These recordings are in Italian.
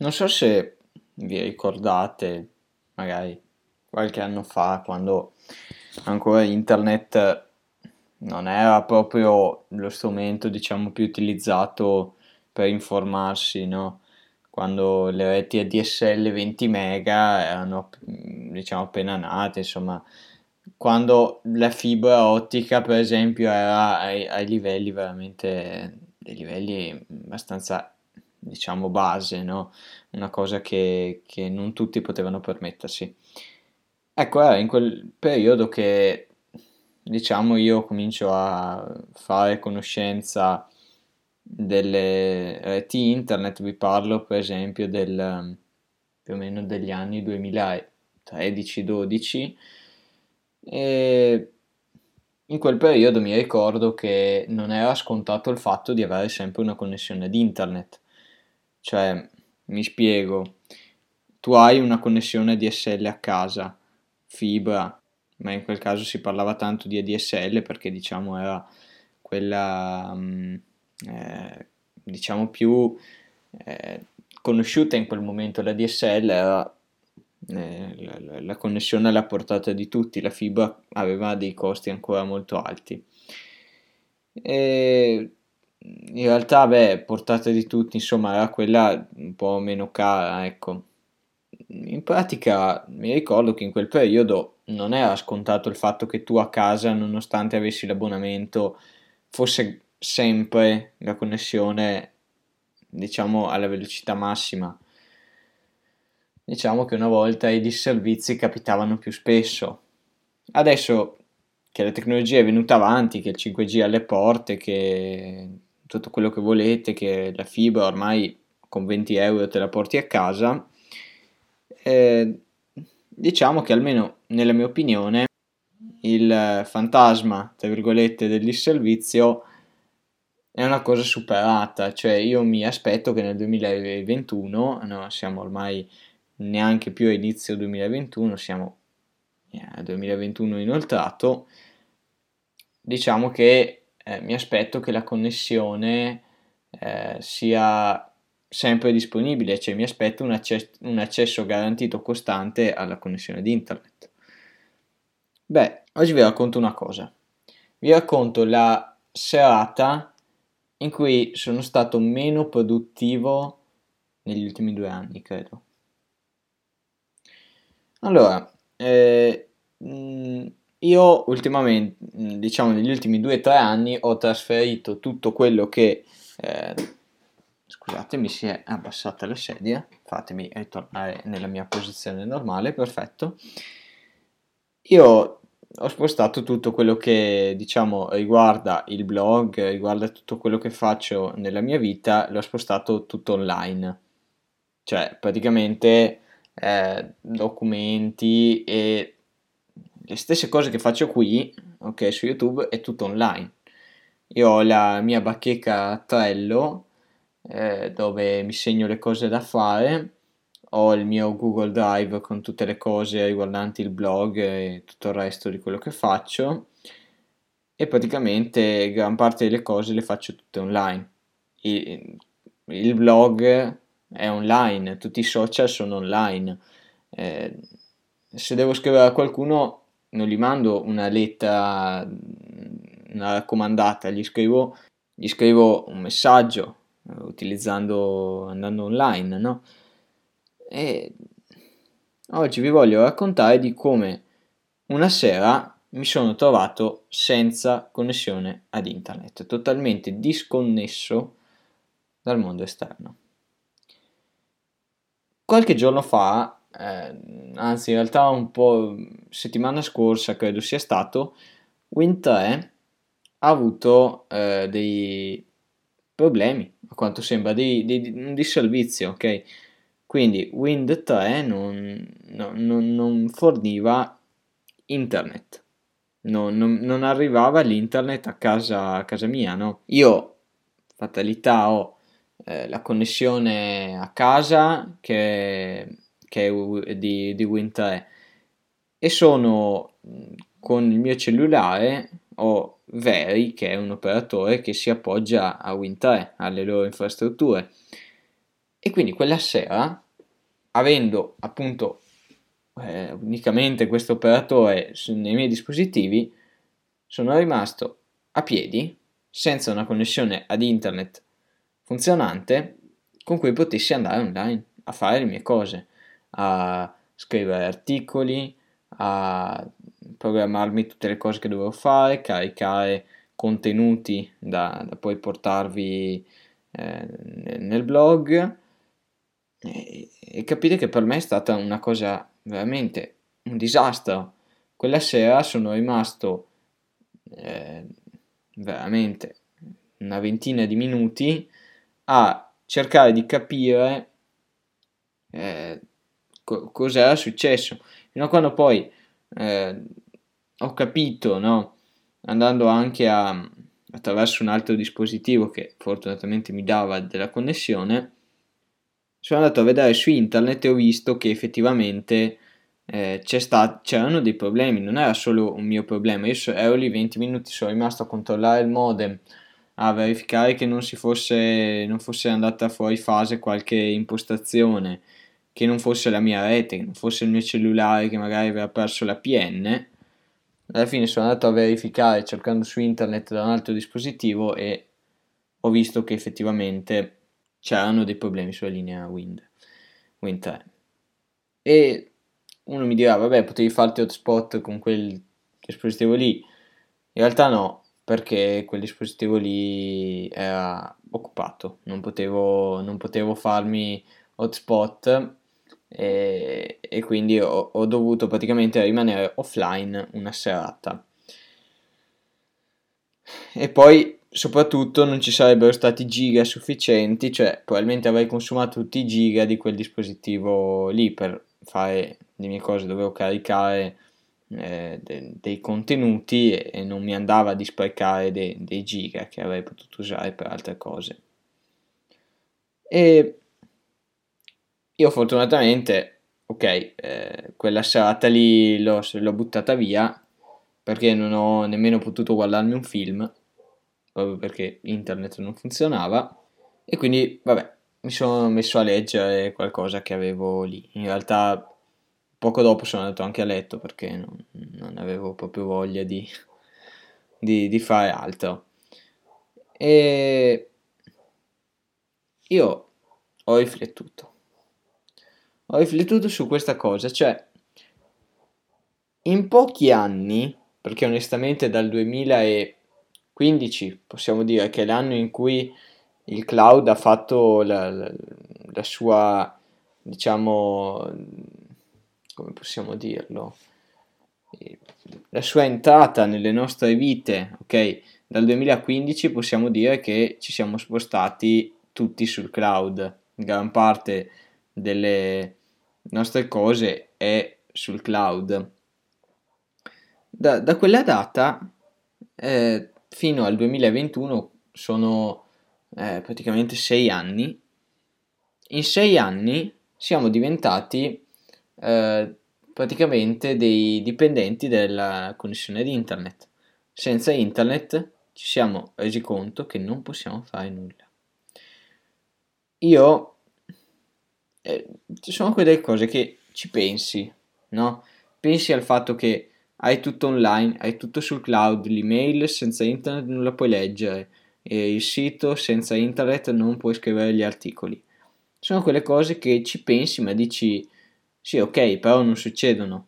Non so se vi ricordate, magari qualche anno fa, quando ancora internet non era proprio lo strumento, diciamo, più utilizzato per informarsi, no? Quando le reti ADSL 20 mega erano, diciamo, appena nate, insomma, quando la fibra ottica, per esempio, era ai, ai livelli veramente, dei livelli abbastanza diciamo base, no? Una cosa che, che non tutti potevano permettersi. Ecco, era in quel periodo che, diciamo, io comincio a fare conoscenza delle reti internet, vi parlo per esempio del, più o meno degli anni 2013-12 e in quel periodo mi ricordo che non era scontato il fatto di avere sempre una connessione ad internet cioè, mi spiego, tu hai una connessione DSL a casa, fibra, ma in quel caso si parlava tanto di ADSL perché diciamo era quella mm, eh, diciamo più eh, conosciuta in quel momento. La DSL era eh, la, la, connessione alla portata di tutti. La fibra aveva dei costi ancora molto alti. E in realtà, beh, portata di tutti, insomma, era quella un po' meno cara, ecco. In pratica mi ricordo che in quel periodo non era scontato il fatto che tu a casa, nonostante avessi l'abbonamento, fosse sempre la connessione, diciamo, alla velocità massima. Diciamo che una volta i disservizi capitavano più spesso. Adesso che la tecnologia è venuta avanti, che il 5G è alle porte, che tutto quello che volete, che la fibra ormai con 20 euro te la porti a casa, eh, diciamo che almeno nella mia opinione il fantasma, tra virgolette, del disservizio è una cosa superata, cioè io mi aspetto che nel 2021, no, siamo ormai neanche più a inizio 2021, siamo a 2021 inoltrato, diciamo che eh, mi aspetto che la connessione eh, sia sempre disponibile, cioè mi aspetto un, acce- un accesso garantito costante alla connessione di internet. Beh, oggi vi racconto una cosa. Vi racconto la serata in cui sono stato meno produttivo negli ultimi due anni, credo. Allora, eh, io ultimamente, diciamo negli ultimi 2-3 anni, ho trasferito tutto quello che... Eh, scusate, mi si è abbassata la sedia, fatemi ritornare nella mia posizione normale, perfetto. Io ho spostato tutto quello che diciamo riguarda il blog, riguarda tutto quello che faccio nella mia vita, l'ho spostato tutto online. Cioè, praticamente eh, documenti e le stesse cose che faccio qui, ok, su YouTube, è tutto online. Io ho la mia bacheca Trello, eh, dove mi segno le cose da fare, ho il mio Google Drive con tutte le cose riguardanti il blog e tutto il resto di quello che faccio, e praticamente gran parte delle cose le faccio tutte online. Il, il blog è online, tutti i social sono online. Eh, se devo scrivere a qualcuno non gli mando una lettera, una raccomandata, gli scrivo, gli scrivo un messaggio utilizzando, andando online, no? E oggi vi voglio raccontare di come una sera mi sono trovato senza connessione ad internet, totalmente disconnesso dal mondo esterno. Qualche giorno fa eh, anzi in realtà un po' settimana scorsa credo sia stato, Win 3 ha avuto eh, dei problemi, a quanto sembra, di, di, un disservizio, ok? Quindi Wind 3 non, non, non, forniva internet, non, non, arrivava l'internet a casa, a casa mia, no? Io, fatalità, ho eh, la connessione a casa che che è di, di Win 3 e sono con il mio cellulare ho Veri che è un operatore che si appoggia a Win 3 alle loro infrastrutture. E quindi quella sera, avendo appunto eh, unicamente questo operatore nei miei dispositivi, sono rimasto a piedi, senza una connessione ad internet funzionante, con cui potessi andare online a fare le mie cose, a scrivere articoli, a programmarmi tutte le cose che dovevo fare, caricare contenuti da, da poi portarvi eh, nel blog e, e capire che per me è stata una cosa veramente un disastro. Quella sera sono rimasto eh, veramente una ventina di minuti a cercare di capire eh, co- cos'era successo. Fino a quando poi eh, ho capito, no, andando anche a, attraverso un altro dispositivo che fortunatamente mi dava della connessione, sono andato a vedere su internet e ho visto che effettivamente eh, sta, c'erano dei problemi, non era solo un mio problema, io so, ero lì 20 minuti, sono rimasto a controllare il modem, a verificare che non, fosse, non fosse andata fuori fase qualche impostazione, che non fosse la mia rete, che non fosse il mio cellulare che magari aveva perso la PN. Alla fine sono andato a verificare cercando su internet da un altro dispositivo e ho visto che effettivamente c'erano dei problemi sulla linea Wind, Wind 3. E uno mi dirà, vabbè, potevi farti hotspot con quel dispositivo lì. In realtà no, perché quel dispositivo lì era occupato, non potevo, non potevo farmi hotspot e, e quindi ho, ho, dovuto praticamente rimanere offline una serata. E poi soprattutto non ci sarebbero stati giga sufficienti, cioè probabilmente avrei consumato tutti i giga di quel dispositivo lì per fare le mie cose, dovevo caricare eh, de- dei contenuti e, e, non mi andava di sprecare de- dei giga che avrei potuto usare per altre cose. E io fortunatamente, ok, eh, quella serata lì l'ho, l'ho buttata via perché non ho nemmeno potuto guardarmi un film, proprio perché internet non funzionava e quindi vabbè mi sono messo a leggere qualcosa che avevo lì. In realtà poco dopo sono andato anche a letto perché non, non avevo proprio voglia di, di, di, fare altro. E io ho riflettuto. Ho riflettuto su questa cosa, cioè in pochi anni, perché onestamente dal 2015 possiamo dire che è l'anno in cui il cloud ha fatto la, la, la sua, diciamo, come possiamo dirlo, la sua entrata nelle nostre vite, ok? Dal 2015 possiamo dire che ci siamo spostati tutti sul cloud, gran parte delle nostre cose è sul cloud. Da, da quella data eh, fino al 2021 sono eh, praticamente sei anni. In sei anni siamo diventati eh, praticamente dei dipendenti della connessione di internet. Senza internet ci siamo resi conto che non possiamo fare nulla. Io eh, sono quelle cose che ci pensi, no? Pensi al fatto che hai tutto online, hai tutto sul cloud, l'email senza internet non la puoi leggere, il sito senza internet non puoi scrivere gli articoli. Sono quelle cose che ci pensi ma dici sì ok però non succedono.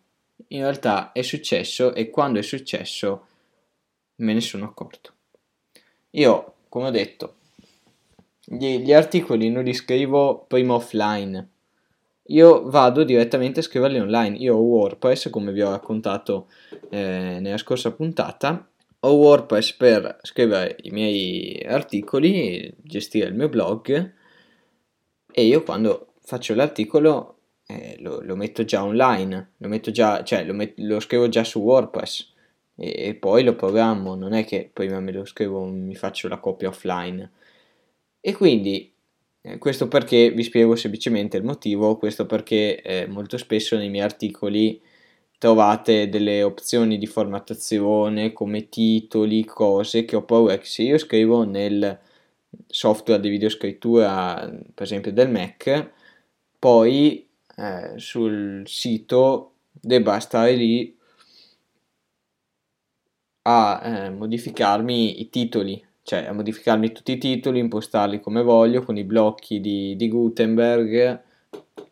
In realtà è successo e quando è successo me ne sono accorto. Io, come ho detto, gli, gli articoli non li scrivo prima offline. Io vado direttamente a scriverli online. Io ho WordPress, come vi ho raccontato eh, nella scorsa puntata, ho WordPress per scrivere i miei articoli, gestire il mio blog e io quando faccio l'articolo eh, lo, lo, metto già online, lo metto già, cioè lo, met- lo scrivo già su WordPress e, e, poi lo programmo, non è che prima me lo scrivo, mi faccio la copia offline. E quindi eh, questo perché vi spiego semplicemente il motivo, questo perché eh, molto spesso nei miei articoli trovate delle opzioni di formattazione come titoli, cose che ho paura che se io scrivo nel software di videoscrittura, per esempio del Mac, poi eh, sul sito debba stare lì a eh, modificarmi i titoli, cioè a modificarmi tutti i titoli, impostarli come voglio con i blocchi di, di Gutenberg,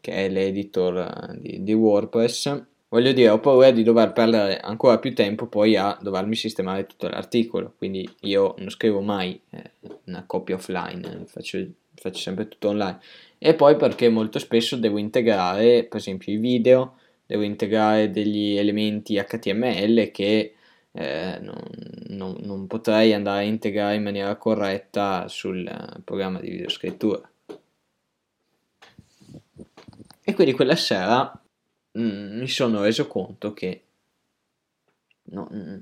che è l'editor eh, di, di WordPress voglio dire, ho paura di dover perdere ancora più tempo poi a dovermi sistemare tutto l'articolo, quindi io non scrivo mai eh, una copia offline, faccio, faccio, sempre tutto online. E poi perché molto spesso devo integrare, per esempio, i video, devo integrare degli elementi HTML che eh, non, non, non potrei andare a integrare in maniera corretta sul programma di videoscrittura. E quindi quella sera mm, mi sono reso conto che no, mm,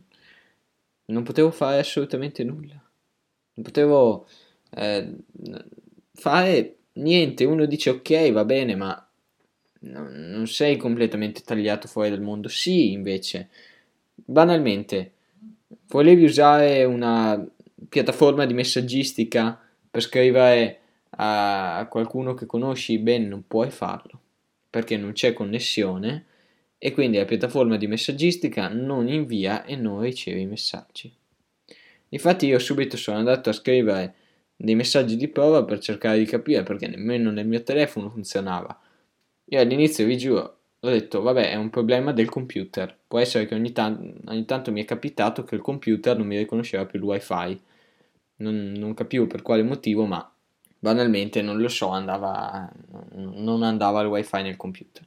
non potevo fare assolutamente nulla. Non potevo eh, fare niente. Uno dice ok, va bene, ma no, non sei completamente tagliato fuori dal mondo. Sì, invece, banalmente, volevi usare una piattaforma di messaggistica per scrivere a qualcuno che conosci, bene, non puoi farlo perché non c'è connessione e quindi la piattaforma di messaggistica non invia e non riceve i messaggi. Infatti io subito sono andato a scrivere dei messaggi di prova per cercare di capire perché nemmeno nel mio telefono funzionava. Io all'inizio vi giuro, ho detto vabbè è un problema del computer, può essere che ogni, tan- ogni tanto mi è capitato che il computer non mi riconosceva più il wifi, non, non capivo per quale motivo ma banalmente non lo so, andava, non andava il wifi nel computer.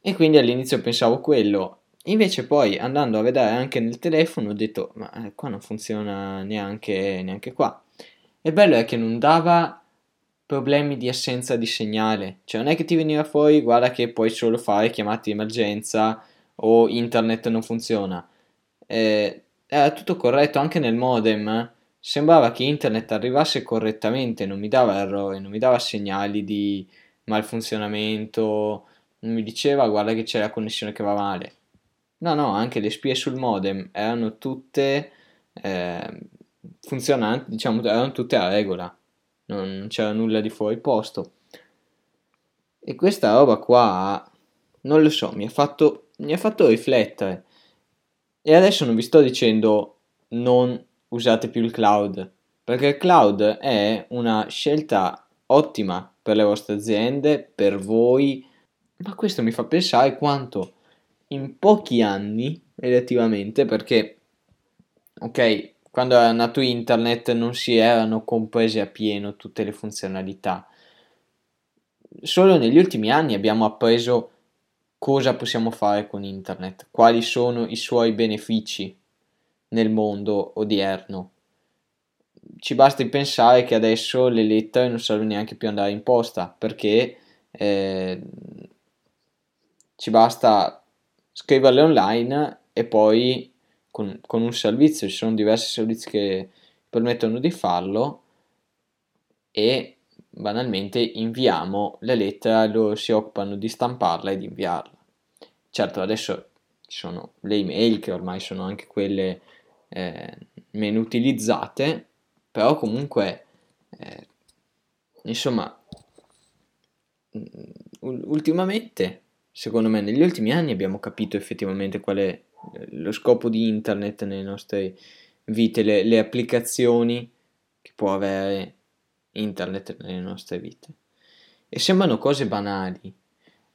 E quindi all'inizio pensavo quello, invece poi andando a vedere anche nel telefono ho detto ma eh, qua non funziona neanche, neanche qua. E bello è che non dava problemi di assenza di segnale, cioè non è che ti veniva fuori guarda che puoi solo fare chiamate di emergenza o internet non funziona. Eh, era tutto corretto anche nel modem Sembrava che internet arrivasse correttamente, non mi dava errori, non mi dava segnali di malfunzionamento, non mi diceva guarda che c'è la connessione che va male. No, no, anche le spie sul modem erano tutte eh, funzionanti, diciamo, erano tutte a regola, non c'era nulla di fuori posto. E questa roba qua, non lo so, mi ha fatto, mi ha fatto riflettere. E adesso non vi sto dicendo non usate più il cloud, perché il cloud è una scelta ottima per le vostre aziende, per voi, ma questo mi fa pensare quanto in pochi anni, relativamente, perché, ok, quando era nato internet non si erano comprese appieno tutte le funzionalità. Solo negli ultimi anni abbiamo appreso cosa possiamo fare con internet, quali sono i suoi benefici nel mondo odierno. Ci basti pensare che adesso le lettere non servono neanche più andare in posta perché eh, ci basta scriverle online e poi con, con, un servizio, ci sono diversi servizi che permettono di farlo e banalmente inviamo la lettera, loro si occupano di stamparla e di inviarla. Certo, adesso ci sono le email che ormai sono anche quelle eh, meno utilizzate, però comunque, eh, insomma, mm, ultimamente, secondo me, negli ultimi anni abbiamo capito effettivamente qual è lo scopo di internet nelle nostre vite, le, le applicazioni che può avere internet nelle nostre vite. E sembrano cose banali,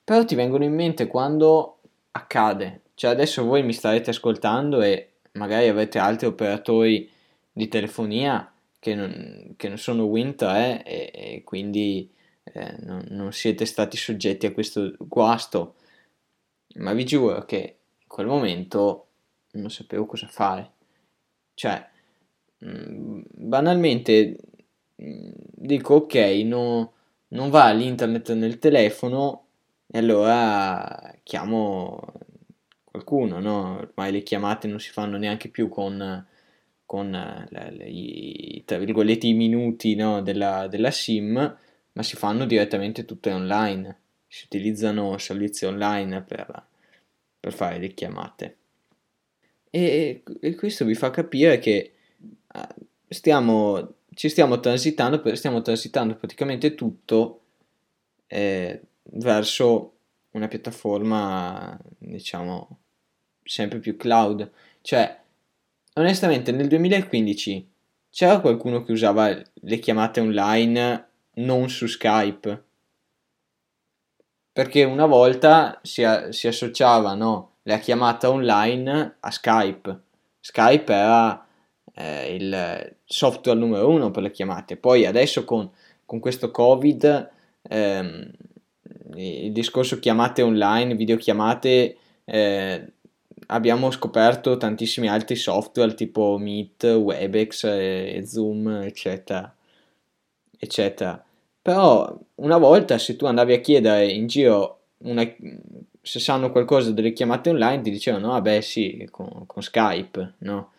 però ti vengono in mente quando accade. Cioè adesso voi mi starete ascoltando e magari avete altri operatori di telefonia che non, che non sono Win3 e, e quindi eh, non, non, siete stati soggetti a questo guasto, ma vi giuro che quel momento non sapevo cosa fare. Cioè, mm, banalmente mm, dico ok, no, non va l'internet nel telefono e allora chiamo qualcuno, no? Ormai le chiamate non si fanno neanche più con, con le, le, i, tra virgolette, i minuti no? della, della SIM, ma si fanno direttamente tutte online. Si utilizzano servizi online per, per fare le chiamate. E, e, questo vi fa capire che stiamo ci stiamo transitando, stiamo transitando praticamente tutto eh, verso una piattaforma, diciamo, sempre più cloud. Cioè, onestamente, nel 2015 c'era qualcuno che usava le chiamate online non su Skype? Perché una volta si, si associava no, la chiamata online a Skype. Skype era eh, il software numero uno per le chiamate. Poi adesso con, con questo Covid ehm, il discorso chiamate online, videochiamate, eh, abbiamo scoperto tantissimi altri software tipo Meet, Webex, e Zoom, eccetera, eccetera. Però una volta se tu andavi a chiedere in giro una, se sanno qualcosa delle chiamate online ti dicevano vabbè sì con, con Skype no?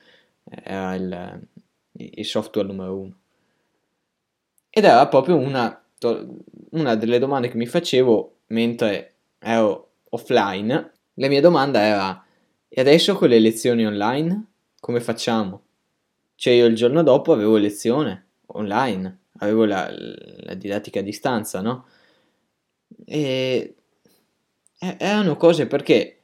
era il, il software numero uno ed era proprio una una delle domande che mi facevo mentre ero offline, la mia domanda era: e adesso con le lezioni online come facciamo? Cioè io il giorno dopo avevo lezione online, avevo la, la didattica a distanza, no? E erano cose perché,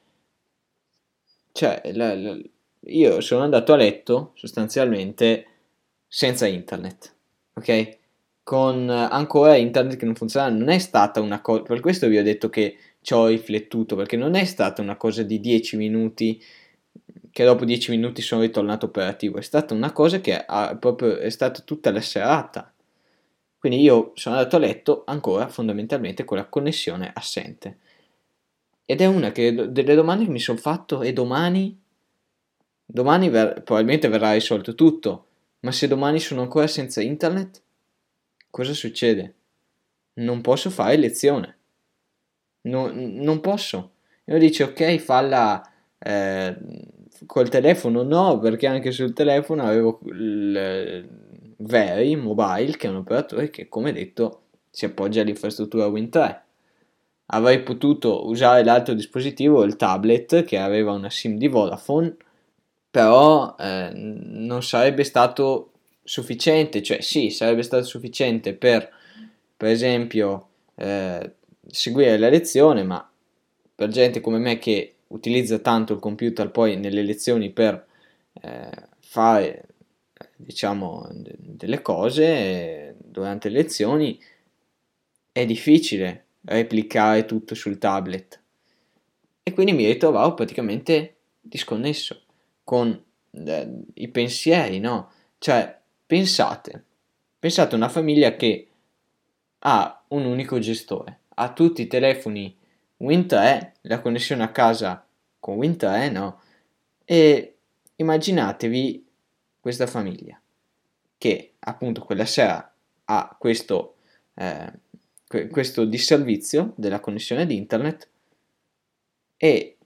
cioè, la, la, io sono andato a letto sostanzialmente senza internet, ok? con ancora internet che non funziona, non è stata una cosa, per questo vi ho detto che ci ho riflettuto, perché non è stata una cosa di 10 minuti che dopo 10 minuti sono ritornato operativo, è stata una cosa che ha proprio, è stata tutta la serata. Quindi io sono andato a letto ancora fondamentalmente con la connessione assente. Ed è una che, delle domande che mi sono fatto e domani, domani ver, probabilmente verrà risolto tutto, ma se domani sono ancora senza internet, cosa succede? Non posso fare lezione. No, non posso. E uno dice ok, falla eh, col telefono. No, perché anche sul telefono avevo il Veri Mobile, che è un operatore che, come detto, si appoggia all'infrastruttura Win3. Avrei potuto usare l'altro dispositivo, il tablet, che aveva una SIM di Vodafone, però eh, non sarebbe stato sufficiente, cioè sì, sarebbe stato sufficiente per, per esempio, eh, seguire la lezione, ma per gente come me che utilizza tanto il computer poi nelle lezioni per eh, fare, diciamo, de- delle cose durante le lezioni, è difficile replicare tutto sul tablet. E quindi mi ritrovavo praticamente disconnesso con eh, i pensieri, no? Cioè, Pensate, pensate a una famiglia che ha un unico gestore, ha tutti i telefoni Win3, la connessione a casa con Win3, no? E immaginatevi questa famiglia che appunto quella sera ha questo, eh, questo disservizio della connessione ad internet e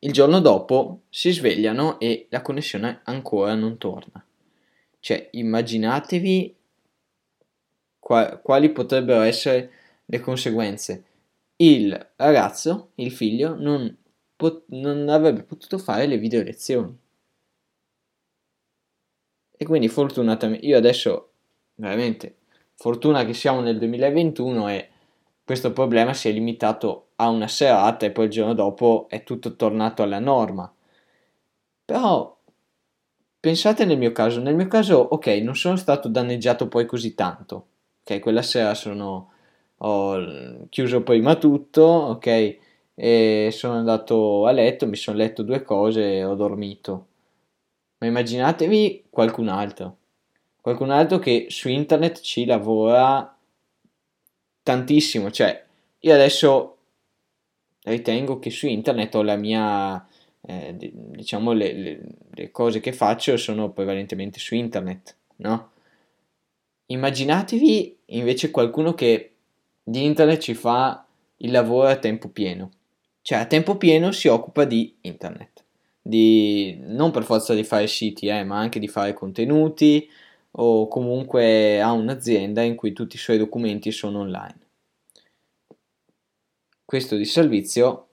il giorno dopo si svegliano e la connessione ancora non torna. Cioè, immaginatevi qua- quali potrebbero essere le conseguenze. Il ragazzo, il figlio, non, pot- non avrebbe potuto fare le video lezioni. E quindi fortunatamente, io adesso veramente, fortuna che siamo nel 2021 e questo problema si è limitato a una serata e poi il giorno dopo è tutto tornato alla norma. Però Pensate nel mio caso, nel mio caso, ok, non sono stato danneggiato poi così tanto, ok, quella sera sono, ho chiuso prima tutto, ok, e sono andato a letto, mi sono letto due cose e ho dormito. Ma immaginatevi qualcun altro, qualcun altro che su internet ci lavora tantissimo, cioè io adesso ritengo che su internet ho la mia eh, diciamo le, le, le, cose che faccio sono prevalentemente su internet, no? Immaginatevi invece qualcuno che di internet ci fa il lavoro a tempo pieno, cioè a tempo pieno si occupa di internet, di, non per forza di fare siti, eh, ma anche di fare contenuti o comunque ha un'azienda in cui tutti i suoi documenti sono online. Questo di servizio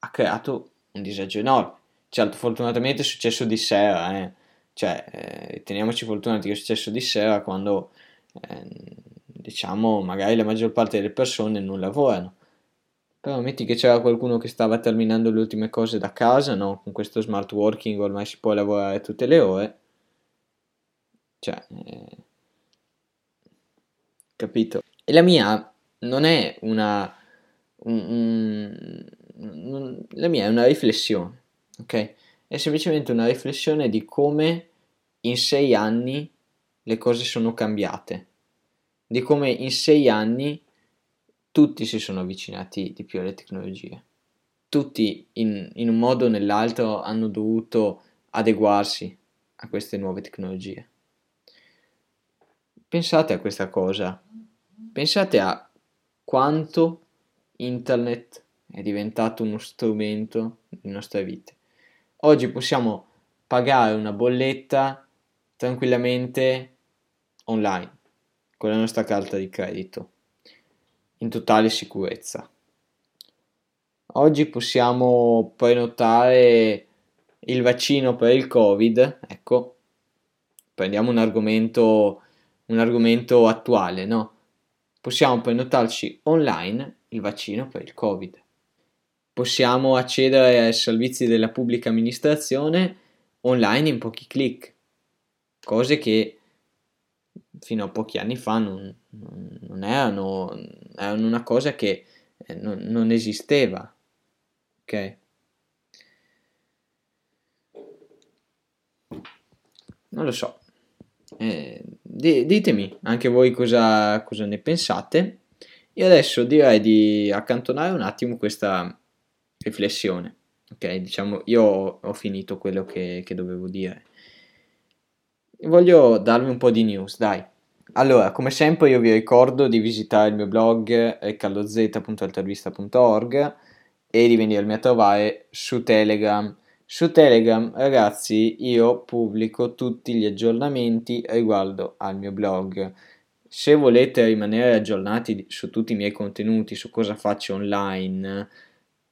ha creato un disagio enorme. Certo, fortunatamente è successo di sera, eh. cioè, eh, teniamoci fortunati che è successo di sera quando, eh, diciamo, magari la maggior parte delle persone non lavorano. Però metti che c'era qualcuno che stava terminando le ultime cose da casa, no? Con questo smart working ormai si può lavorare tutte le ore. Cioè, eh, capito? E la mia non è una... Un, un, la mia è una riflessione, ok? È semplicemente una riflessione di come in sei anni le cose sono cambiate, di come in sei anni tutti si sono avvicinati di più alle tecnologie. Tutti in, in un modo o nell'altro hanno dovuto adeguarsi a queste nuove tecnologie. Pensate a questa cosa, pensate a quanto internet è diventato uno strumento nelle nostre vite. Oggi possiamo pagare una bolletta tranquillamente online con la nostra carta di credito in totale sicurezza. Oggi possiamo prenotare il vaccino per il Covid, ecco, prendiamo un argomento, un argomento attuale, no? Possiamo prenotarci online il vaccino per il Covid. Possiamo accedere ai servizi della pubblica amministrazione online in pochi clic, cose che fino a pochi anni fa non, non, erano, erano, una cosa che eh, non, non esisteva. Ok? Non lo so. Eh, ditemi anche voi cosa, cosa, ne pensate. Io adesso direi di accantonare un attimo questa riflessione. Ok, diciamo, io ho, ho finito quello che, che dovevo dire. Voglio darvi un po' di news, dai. Allora, come sempre io vi ricordo di visitare il mio blog calloz.altervista.org e di venirmi a trovare su Telegram. Su Telegram, ragazzi, io pubblico tutti gli aggiornamenti riguardo al mio blog. Se volete rimanere aggiornati su tutti i miei contenuti, su cosa faccio online,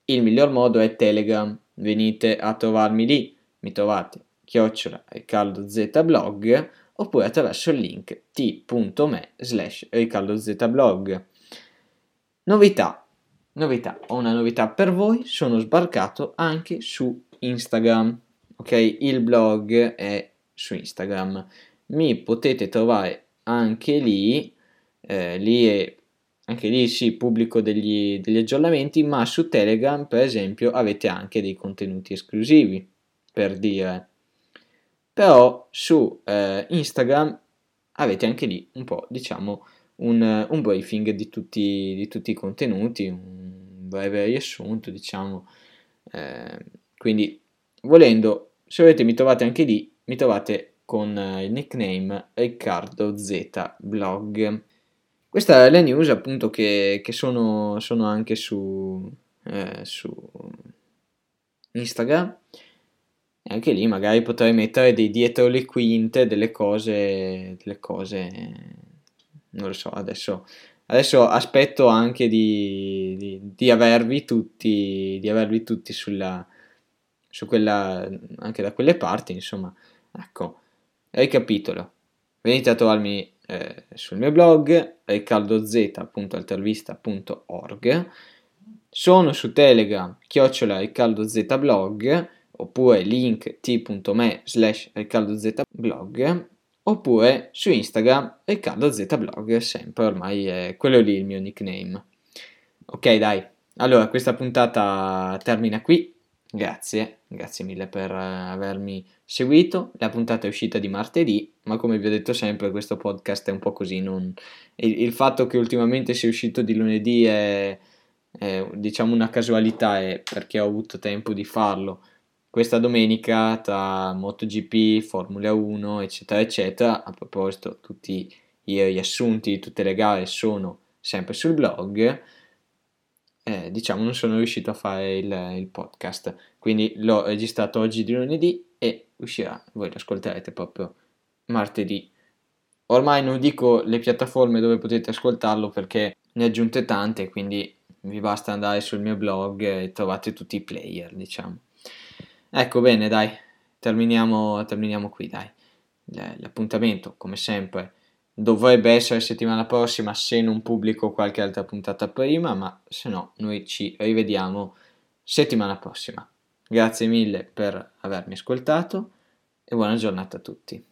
il miglior modo è Telegram. Venite a trovarmi lì, mi trovate chiocciola Riccardo Z blog oppure attraverso il link t.me slash Riccardo Z blog. Novità, novità, ho una novità per voi, sono sbarcato anche su Instagram, ok? Il blog è su Instagram, mi potete trovare anche lì, eh, lì è, anche lì sì, pubblico degli, degli aggiornamenti, ma su Telegram per esempio avete anche dei contenuti esclusivi, per dire però su eh, Instagram avete anche lì un po' diciamo un, un briefing di tutti, di tutti, i contenuti, un breve riassunto diciamo, eh, quindi volendo se volete mi trovate anche lì, mi trovate con eh, il nickname Riccardo Z Blog. Questa è la news appunto che, che sono, sono, anche su, eh, su Instagram e anche lì magari potrei mettere dei dietro le quinte delle cose, delle cose non lo so, adesso, adesso aspetto anche di, di, di, avervi tutti, di avervi tutti sulla, su quella, anche da quelle parti, insomma, ecco, ricapitolo, venite a trovarmi eh, sul mio blog riccardoz.altervista.org sono su Telegram chiocciola riccardozblog oppure link t.me slash riccardozblog oppure su Instagram riccardozblog, sempre ormai è quello lì il mio nickname. Ok dai, allora questa puntata termina qui, grazie, grazie mille per avermi seguito, la puntata è uscita di martedì, ma come vi ho detto sempre questo podcast è un po' così, non... il, il fatto che ultimamente sia uscito di lunedì è, è diciamo una casualità, è perché ho avuto tempo di farlo questa domenica tra MotoGP, Formula 1, eccetera, eccetera. A proposito, tutti i riassunti di tutte le gare sono sempre sul blog. Eh, diciamo, non sono riuscito a fare il, il, podcast, quindi l'ho registrato oggi di lunedì e uscirà. Voi lo ascolterete proprio martedì. Ormai non dico le piattaforme dove potete ascoltarlo perché ne aggiunte tante, quindi vi basta andare sul mio blog e trovate tutti i player, diciamo. Ecco bene, dai. terminiamo, terminiamo qui, dai. L'appuntamento, come sempre, dovrebbe essere settimana prossima se non pubblico qualche altra puntata prima, ma se no noi ci rivediamo settimana prossima. Grazie mille per avermi ascoltato e buona giornata a tutti.